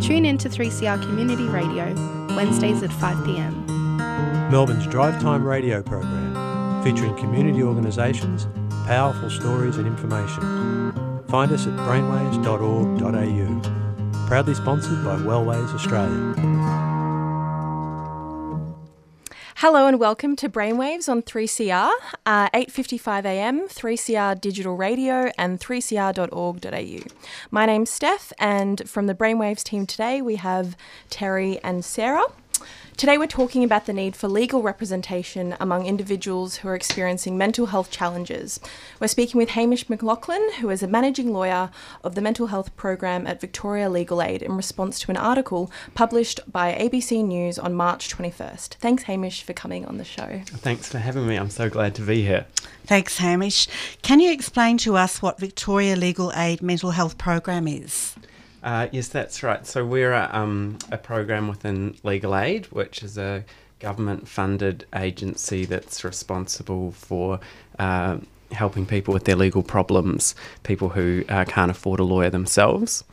Tune in to 3CR Community Radio, Wednesdays at 5pm. Melbourne's Drive Time radio program, featuring community organisations, powerful stories and information. Find us at brainwaves.org.au. Proudly sponsored by Wellways Australia. Hello and welcome to Brainwaves on 3CR, uh, 8.55am, 3CR Digital Radio and 3cr.org.au. My name's Steph and from the Brainwaves team today we have Terry and Sarah. Today, we're talking about the need for legal representation among individuals who are experiencing mental health challenges. We're speaking with Hamish McLaughlin, who is a managing lawyer of the mental health program at Victoria Legal Aid, in response to an article published by ABC News on March 21st. Thanks, Hamish, for coming on the show. Thanks for having me. I'm so glad to be here. Thanks, Hamish. Can you explain to us what Victoria Legal Aid mental health program is? Uh, yes, that's right. So we're a, um, a program within Legal Aid, which is a government-funded agency that's responsible for uh, helping people with their legal problems, people who uh, can't afford a lawyer themselves.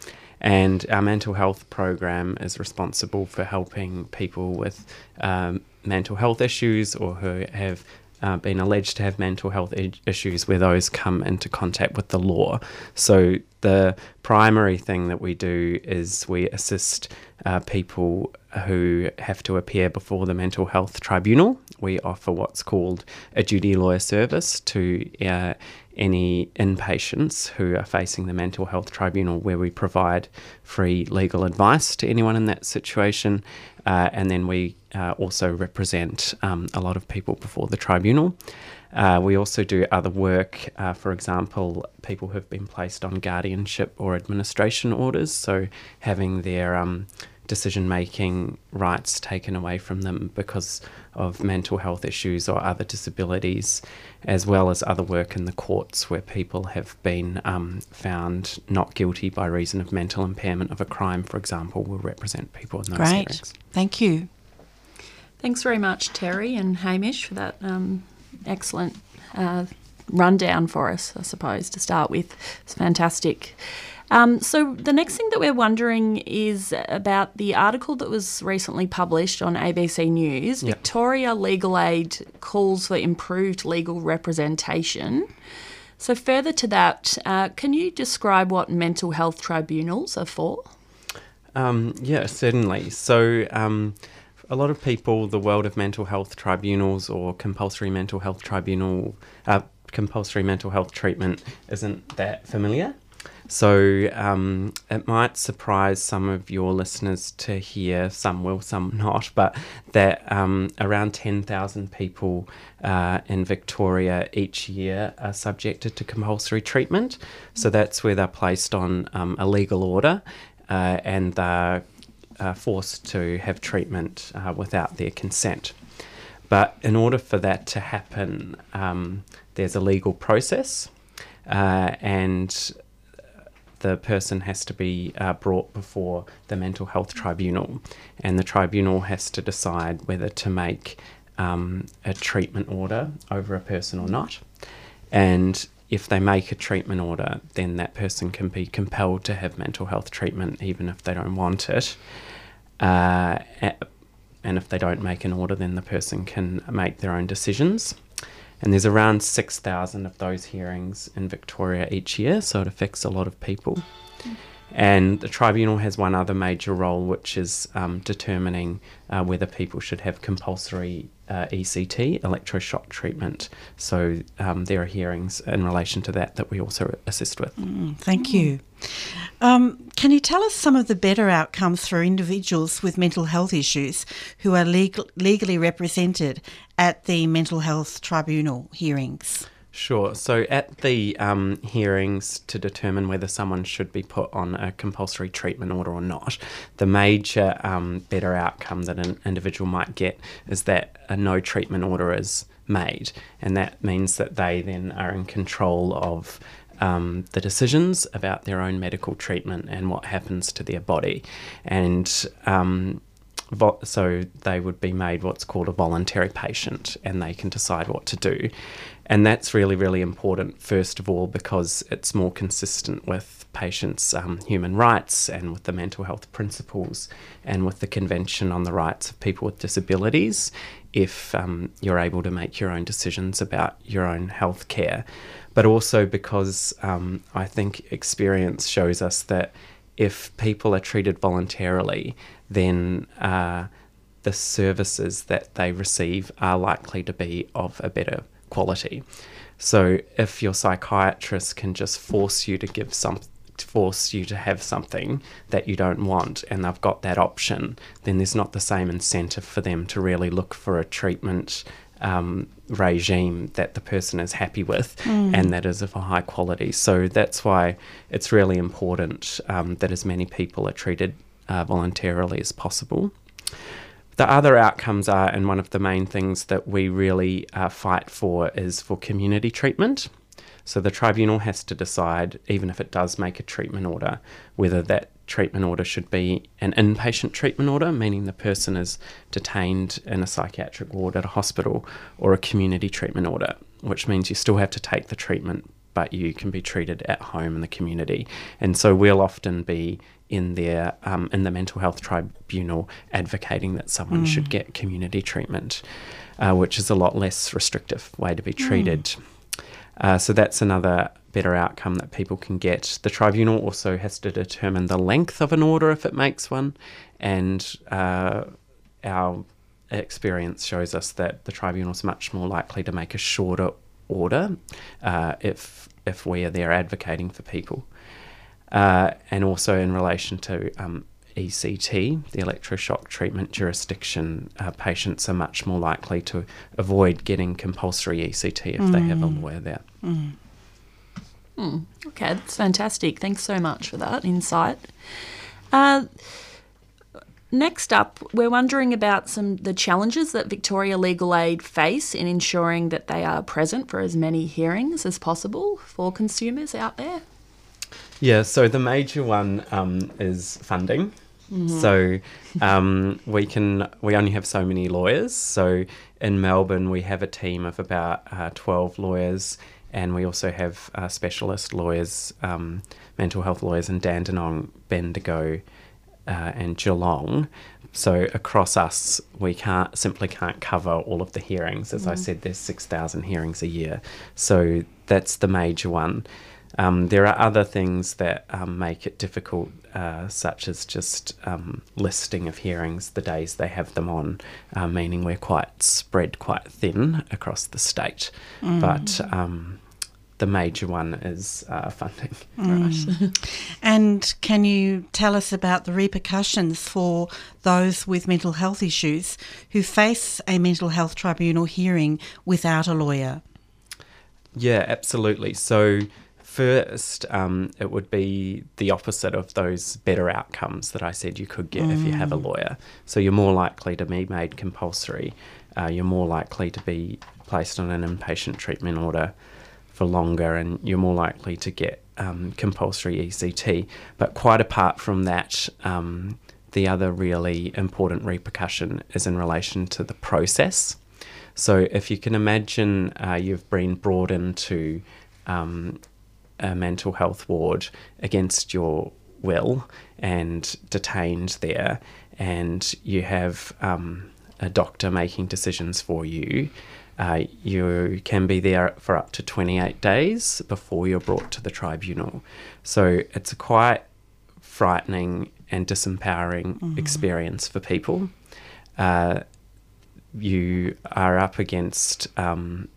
And our mental health program is responsible for helping people with um, mental health issues or who have uh, been alleged to have mental health issues where those come into contact with the law. So the primary thing that we do is we assist uh, people who have to appear before the mental health tribunal. We offer what's called a duty lawyer service to uh, any inpatients who are facing the mental health tribunal, where we provide free legal advice to anyone in that situation. Uh, and then we uh, also represent um, a lot of people before the tribunal. Uh, we also do other work, uh, for example, people who've been placed on guardianship or administration orders, so having their um, decision making rights taken away from them because of mental health issues or other disabilities, as well as other work in the courts where people have been um, found not guilty by reason of mental impairment of a crime, for example, will represent people in those Great. hearings. Thank you. Thanks very much, Terry and Hamish, for that um, excellent uh, rundown for us, I suppose, to start with. It's fantastic. Um, so, the next thing that we're wondering is about the article that was recently published on ABC News. Yep. Victoria Legal Aid calls for improved legal representation. So, further to that, uh, can you describe what mental health tribunals are for? Um, yeah, certainly. So, um, a lot of people, the world of mental health tribunals or compulsory mental health tribunal, uh, compulsory mental health treatment isn't that familiar. So um, it might surprise some of your listeners to hear, some will, some not, but that um, around 10,000 people uh, in Victoria each year are subjected to compulsory treatment. So that's where they're placed on um, a legal order uh, and they're uh, forced to have treatment uh, without their consent. But in order for that to happen, um, there's a legal process, uh, and the person has to be uh, brought before the mental health tribunal, and the tribunal has to decide whether to make um, a treatment order over a person or not. And if they make a treatment order, then that person can be compelled to have mental health treatment even if they don't want it. Uh, and if they don't make an order, then the person can make their own decisions. And there's around 6,000 of those hearings in Victoria each year, so it affects a lot of people. And the tribunal has one other major role, which is um, determining uh, whether people should have compulsory uh, ECT, electroshock treatment. So um, there are hearings in relation to that that we also assist with. Mm, thank you. Um, can you tell us some of the better outcomes for individuals with mental health issues who are legal, legally represented at the mental health tribunal hearings? Sure. So at the um, hearings to determine whether someone should be put on a compulsory treatment order or not, the major um, better outcome that an individual might get is that a no treatment order is made, and that means that they then are in control of. Um, the decisions about their own medical treatment and what happens to their body. And um, so they would be made what's called a voluntary patient and they can decide what to do. And that's really, really important, first of all, because it's more consistent with patients' um, human rights and with the mental health principles and with the Convention on the Rights of People with Disabilities if um, you're able to make your own decisions about your own health care but also because um, I think experience shows us that if people are treated voluntarily, then uh, the services that they receive are likely to be of a better quality. So if your psychiatrist can just force you to give some force you to have something that you don't want and they've got that option, then there's not the same incentive for them to really look for a treatment um, regime that the person is happy with mm. and that is of a high quality. So that's why it's really important um, that as many people are treated uh, voluntarily as possible. The other outcomes are, and one of the main things that we really uh, fight for is for community treatment. So the tribunal has to decide, even if it does make a treatment order, whether that treatment order should be an inpatient treatment order, meaning the person is detained in a psychiatric ward at a hospital, or a community treatment order, which means you still have to take the treatment, but you can be treated at home in the community. And so we'll often be in there um, in the mental health tribunal advocating that someone mm. should get community treatment, uh, which is a lot less restrictive way to be treated. Mm. Uh, so that's another better outcome that people can get. The tribunal also has to determine the length of an order if it makes one, and uh, our experience shows us that the tribunal is much more likely to make a shorter order uh, if if we are there advocating for people, uh, and also in relation to um, ECT, the electroshock treatment jurisdiction, uh, patients are much more likely to avoid getting compulsory ECT if mm. they have a mm. lawyer there. Mm. Mm, okay, that's fantastic. Thanks so much for that insight. Next up, we're wondering about some the challenges that Victoria Legal Aid face in ensuring that they are present for as many hearings as possible for consumers out there. Yeah, so the major one um, is funding. Mm-hmm. So um, we can we only have so many lawyers. So in Melbourne, we have a team of about uh, twelve lawyers and we also have uh, specialist lawyers, um, mental health lawyers in Dandenong, Bendigo, uh, and Geelong. So across us, we can't simply can't cover all of the hearings. As mm. I said, there's six thousand hearings a year, so that's the major one. Um, there are other things that um, make it difficult, uh, such as just um, listing of hearings, the days they have them on, uh, meaning we're quite spread quite thin across the state. Mm. But um, the major one is uh, funding. Mm. and can you tell us about the repercussions for those with mental health issues who face a mental health tribunal hearing without a lawyer? Yeah, absolutely. So, first, um, it would be the opposite of those better outcomes that I said you could get mm. if you have a mm. lawyer. So, you're more likely to be made compulsory, uh, you're more likely to be placed on an inpatient treatment order for longer and you're more likely to get um, compulsory ECT. But quite apart from that, um, the other really important repercussion is in relation to the process. So if you can imagine uh, you've been brought into um, a mental health ward against your will and detained there, and you have um, a doctor making decisions for you uh, you can be there for up to 28 days before you're brought to the tribunal. So it's a quite frightening and disempowering mm-hmm. experience for people. Uh, you are up against um,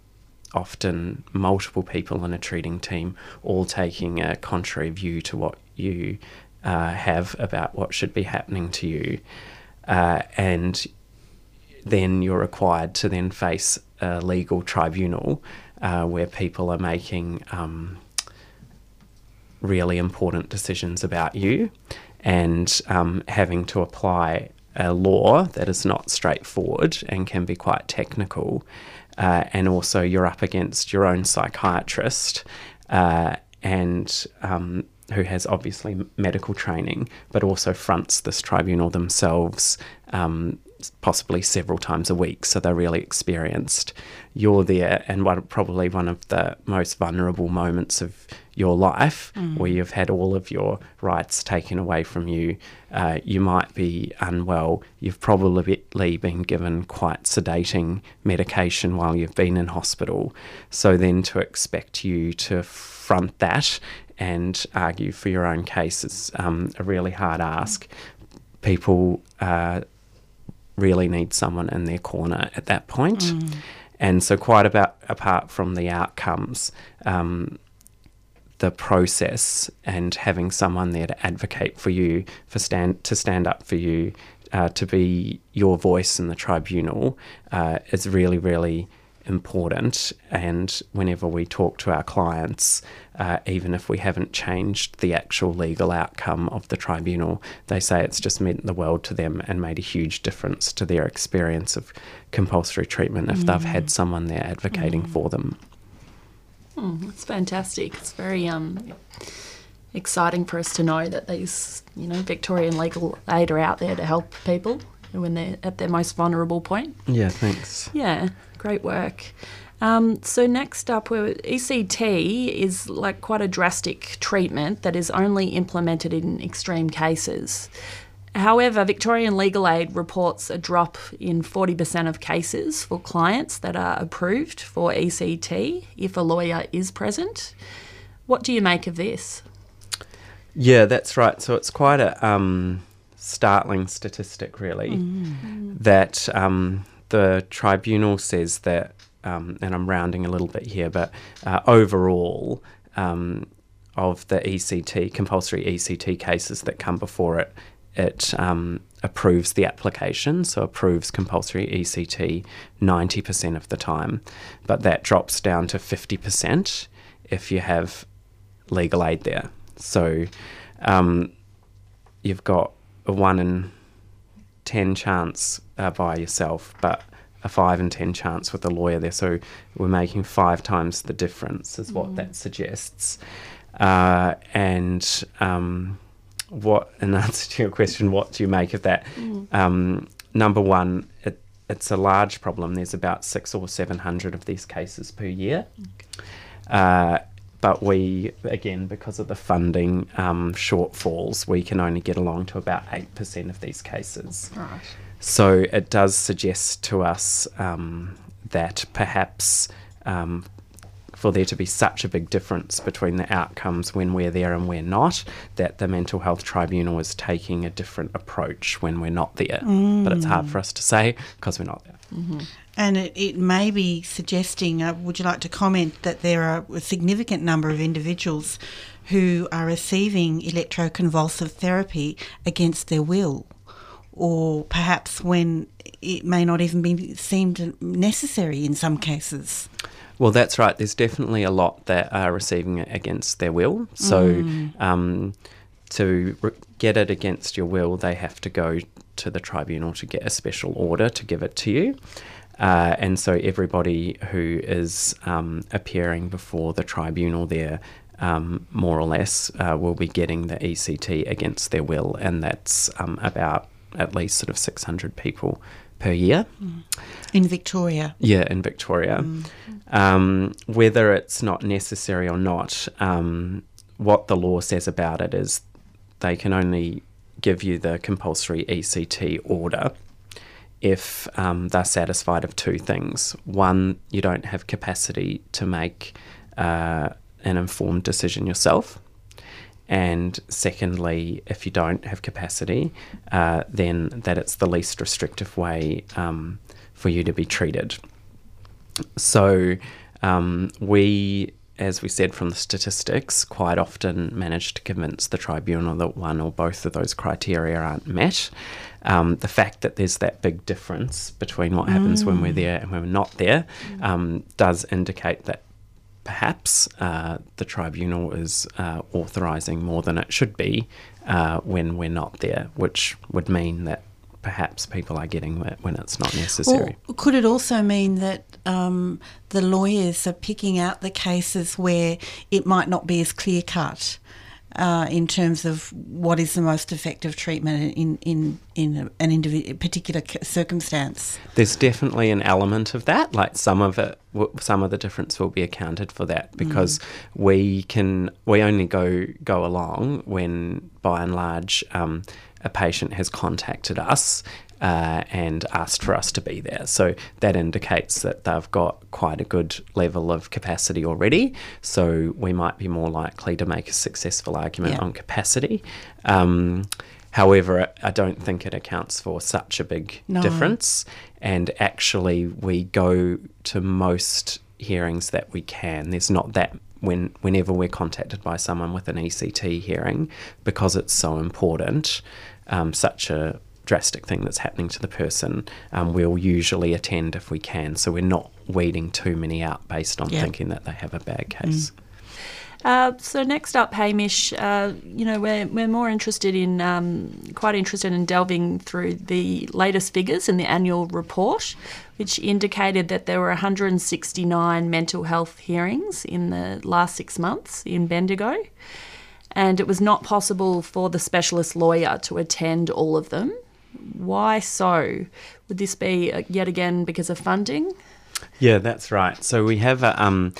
often multiple people in a treating team, all taking a contrary view to what you uh, have about what should be happening to you. Uh, and then you're required to then face a legal tribunal uh, where people are making um, really important decisions about you and um, having to apply a law that is not straightforward and can be quite technical. Uh, and also, you're up against your own psychiatrist uh, and um, who has obviously medical training, but also fronts this tribunal themselves, um, possibly several times a week. So they're really experienced. You're there, and one, probably one of the most vulnerable moments of your life, mm. where you've had all of your rights taken away from you. Uh, you might be unwell. You've probably been given quite sedating medication while you've been in hospital. So then to expect you to front that and argue for your own case is um, a really hard ask. People uh, really need someone in their corner at that point. Mm. And so, quite about apart from the outcomes, um, the process and having someone there to advocate for you, for stand to stand up for you, uh, to be your voice in the tribunal, uh, is really, really important. And whenever we talk to our clients, uh, even if we haven't changed the actual legal outcome of the tribunal, they say it's just meant the world to them and made a huge difference to their experience of compulsory treatment if mm. they've had mm. someone there advocating mm. for them. Mm, it's fantastic. It's very um, exciting for us to know that these, you know, Victorian legal aid are out there to help people when they're at their most vulnerable point. Yeah, thanks. Yeah, great work. Um, so next up, ECT is like quite a drastic treatment that is only implemented in extreme cases. However, Victorian Legal Aid reports a drop in 40% of cases for clients that are approved for ECT if a lawyer is present. What do you make of this? Yeah, that's right. So it's quite a um, startling statistic, really, mm. that um, the tribunal says that um, and I'm rounding a little bit here, but uh, overall, um, of the ECT, compulsory ECT cases that come before it, it um, approves the application, so approves compulsory ECT 90% of the time, but that drops down to 50% if you have legal aid there. So um, you've got a 1 in 10 chance uh, by yourself, but a five and ten chance with a lawyer there. So we're making five times the difference, is what mm. that suggests. Uh, and um, what, in answer to your question, what do you make of that? Mm. Um, number one, it, it's a large problem. There's about six or seven hundred of these cases per year. Okay. Uh, but we, again, because of the funding um, shortfalls, we can only get along to about 8% of these cases. Right. So it does suggest to us um, that perhaps um, for there to be such a big difference between the outcomes when we're there and we're not, that the Mental Health Tribunal is taking a different approach when we're not there. Mm. But it's hard for us to say because we're not there. Mm-hmm. And it, it, may be suggesting, uh, would you like to comment that there are a significant number of individuals who are receiving electroconvulsive therapy against their will? or perhaps when it may not even be seemed necessary in some cases. Well, that's right. There's definitely a lot that are receiving it against their will. So, mm. um, to re- get it against your will, they have to go to the tribunal to get a special order to give it to you. Uh, and so, everybody who is um, appearing before the tribunal there um, more or less, uh, will be getting the ECT against their will, and that's um, about at least sort of 600 people per year. Mm. In Victoria? Yeah, in Victoria. Mm. Um, whether it's not necessary or not, um, what the law says about it is they can only give you the compulsory ECT order if um, they're satisfied of two things. One, you don't have capacity to make uh, an informed decision yourself. And secondly, if you don't have capacity, uh, then that it's the least restrictive way um, for you to be treated. So um, we, as we said from the statistics, quite often manage to convince the tribunal that one or both of those criteria aren't met. Um, the fact that there's that big difference between what happens mm. when we're mm. there and when we're not there um, does indicate that perhaps uh, the tribunal is uh, authorising more than it should be uh, when we're not there, which would mean that perhaps people are getting it when it's not necessary. Could it also mean that um, the lawyers are picking out the cases where it might not be as clear cut? Uh, in terms of what is the most effective treatment in in in an individual particular circumstance. There's definitely an element of that. Like some of it, some of the difference will be accounted for that because mm. we can we only go go along when, by and large, um, a patient has contacted us uh, and asked for us to be there. So that indicates that they've got quite a good level of capacity already. So we might be more likely to make a successful argument yeah. on capacity. Um, however, I don't think it accounts for such a big no. difference. And actually, we go to most hearings that we can. There's not that when whenever we're contacted by someone with an ECT hearing because it's so important, um, such a drastic thing that's happening to the person, um, we'll usually attend if we can. So we're not weeding too many out based on yeah. thinking that they have a bad case. Mm. Uh, so next up, Hamish, uh, you know we're we're more interested in um, quite interested in delving through the latest figures in the annual report, which indicated that there were 169 mental health hearings in the last six months in Bendigo, and it was not possible for the specialist lawyer to attend all of them. Why so? Would this be uh, yet again because of funding? Yeah, that's right. So we have a, um,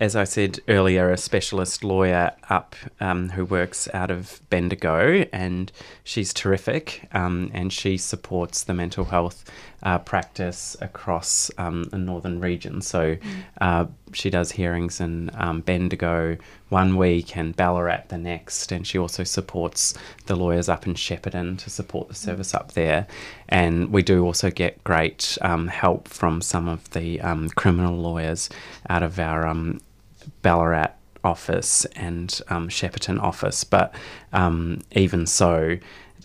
as I said earlier, a specialist lawyer up um, who works out of Bendigo, and she's terrific. Um, and she supports the mental health uh, practice across um, the northern region. So mm. uh, she does hearings in um, Bendigo one week and Ballarat the next, and she also supports the lawyers up in Shepparton to support the service up there. And we do also get great um, help from some of the um, criminal lawyers out of our um, Ballarat office and um, Shepparton office, but um, even so,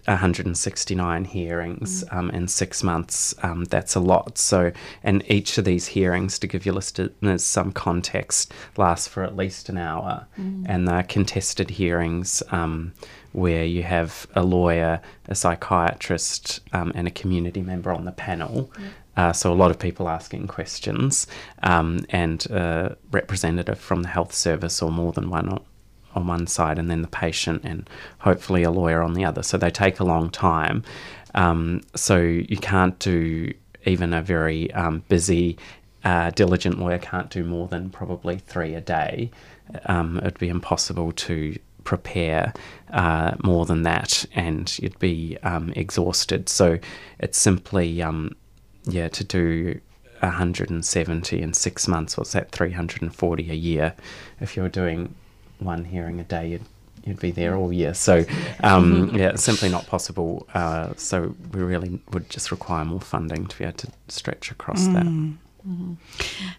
169 hearings mm. um, in six months. Um, that's a lot. So, and each of these hearings, to give your listeners some context, lasts for at least an hour, mm. and they're contested hearings um, where you have a lawyer, a psychiatrist, um, and a community member on the panel. Mm. Uh, so a lot of people asking questions, um, and a representative from the health service, or more than one on one side, and then the patient, and hopefully a lawyer on the other. So they take a long time. Um, so you can't do even a very um, busy, uh, diligent lawyer can't do more than probably three a day. Um, it'd be impossible to prepare uh, more than that, and you'd be um, exhausted. So it's simply um, yeah, to do 170 in six months, what's that, 340 a year? If you're doing one hearing a day, you'd, you'd be there all year. So, um, yeah, it's simply not possible. Uh, so, we really would just require more funding to be able to stretch across mm. that. Mm-hmm.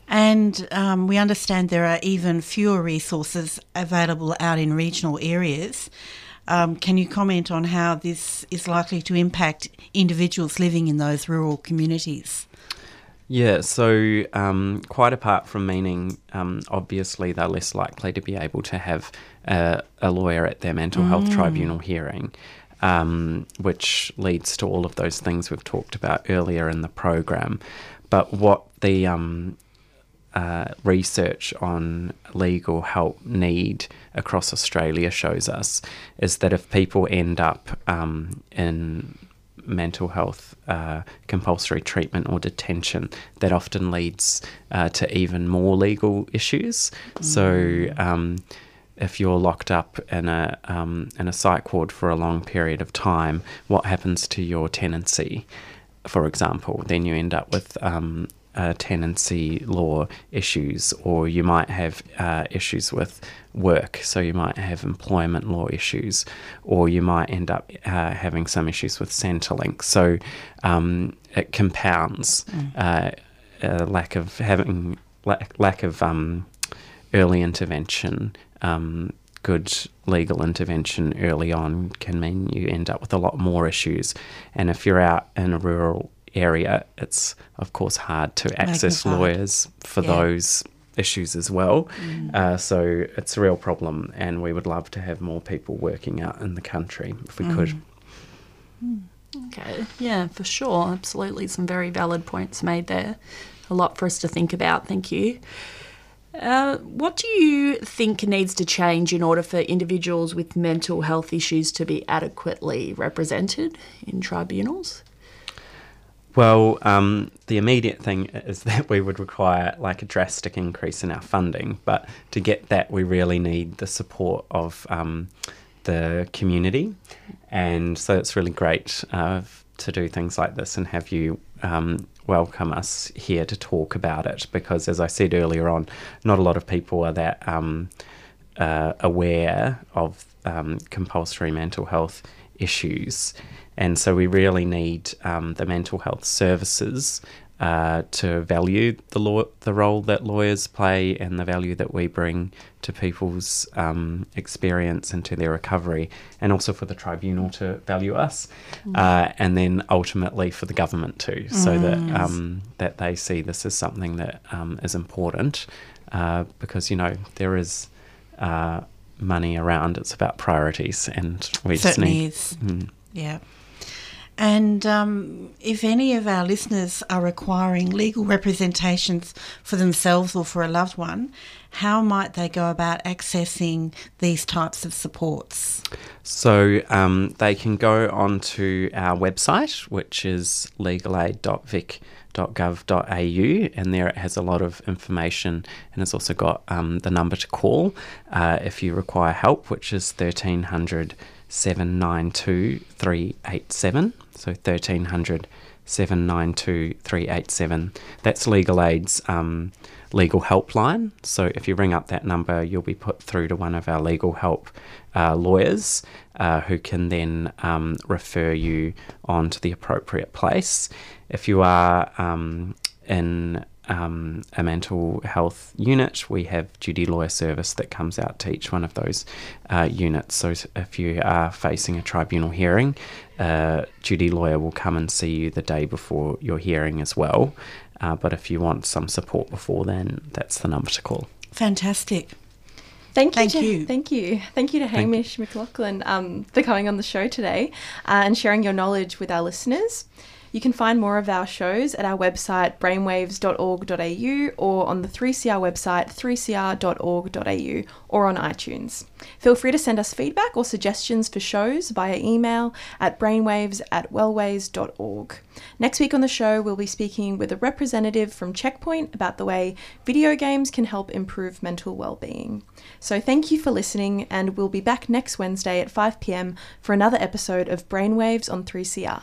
And um, we understand there are even fewer resources available out in regional areas. Um, can you comment on how this is likely to impact individuals living in those rural communities? Yeah, so um, quite apart from meaning, um, obviously they're less likely to be able to have a, a lawyer at their mental mm. health tribunal hearing, um, which leads to all of those things we've talked about earlier in the program. But what the um, uh, research on legal help need across Australia shows us is that if people end up um, in mental health uh, compulsory treatment or detention, that often leads uh, to even more legal issues. Mm. So, um, if you're locked up in a um, in a psych ward for a long period of time, what happens to your tenancy? For example, then you end up with um, uh, tenancy law issues, or you might have uh, issues with work, so you might have employment law issues, or you might end up uh, having some issues with Centrelink. So um, it compounds mm. lack of having lack, lack of um, early intervention. Um, good legal intervention early on can mean you end up with a lot more issues. And if you're out in a rural area, it's of course hard to access lawyers for yeah. those issues as well. Uh, so it's a real problem, and we would love to have more people working out in the country if we could. Okay, yeah, for sure. Absolutely. Some very valid points made there. A lot for us to think about. Thank you. Uh, what do you think needs to change in order for individuals with mental health issues to be adequately represented in tribunals? Well, um, the immediate thing is that we would require like a drastic increase in our funding, but to get that, we really need the support of um, the community, and so it's really great uh, to do things like this and have you um, welcome us here to talk about it because, as I said earlier on, not a lot of people are that um, uh, aware of um, compulsory mental health issues. And so we really need um, the mental health services uh, to value the law, the role that lawyers play, and the value that we bring to people's um, experience and to their recovery, and also for the tribunal to value us, uh, and then ultimately for the government too, so that um, that they see this as something that um, is important, uh, because you know there is. Uh, money around it's about priorities and we just Certainly need is. Yeah. And um, if any of our listeners are requiring legal representations for themselves or for a loved one, how might they go about accessing these types of supports? So um, they can go onto our website, which is legalaid.vic.gov.au, and there it has a lot of information, and it's also got um, the number to call uh, if you require help, which is 1300 792 387. So 1300 792 387. That's Legal Aid's um, legal helpline. So if you ring up that number, you'll be put through to one of our legal help uh, lawyers uh, who can then um, refer you on to the appropriate place. If you are um, in um, a mental health unit, we have duty lawyer service that comes out to each one of those uh, units. So if you are facing a tribunal hearing, uh, duty lawyer will come and see you the day before your hearing as well. Uh, but if you want some support before then, that's the number to call. Fantastic. Thank you. Thank to, you. Thank you. Thank you to Thank you. Hamish McLaughlin um, for coming on the show today uh, and sharing your knowledge with our listeners. You can find more of our shows at our website brainwaves.org.au or on the 3CR website 3cr.org.au or on iTunes. Feel free to send us feedback or suggestions for shows via email at brainwaves at wellways.org. Next week on the show, we'll be speaking with a representative from Checkpoint about the way video games can help improve mental well-being. So thank you for listening, and we'll be back next Wednesday at 5 pm for another episode of Brainwaves on 3CR.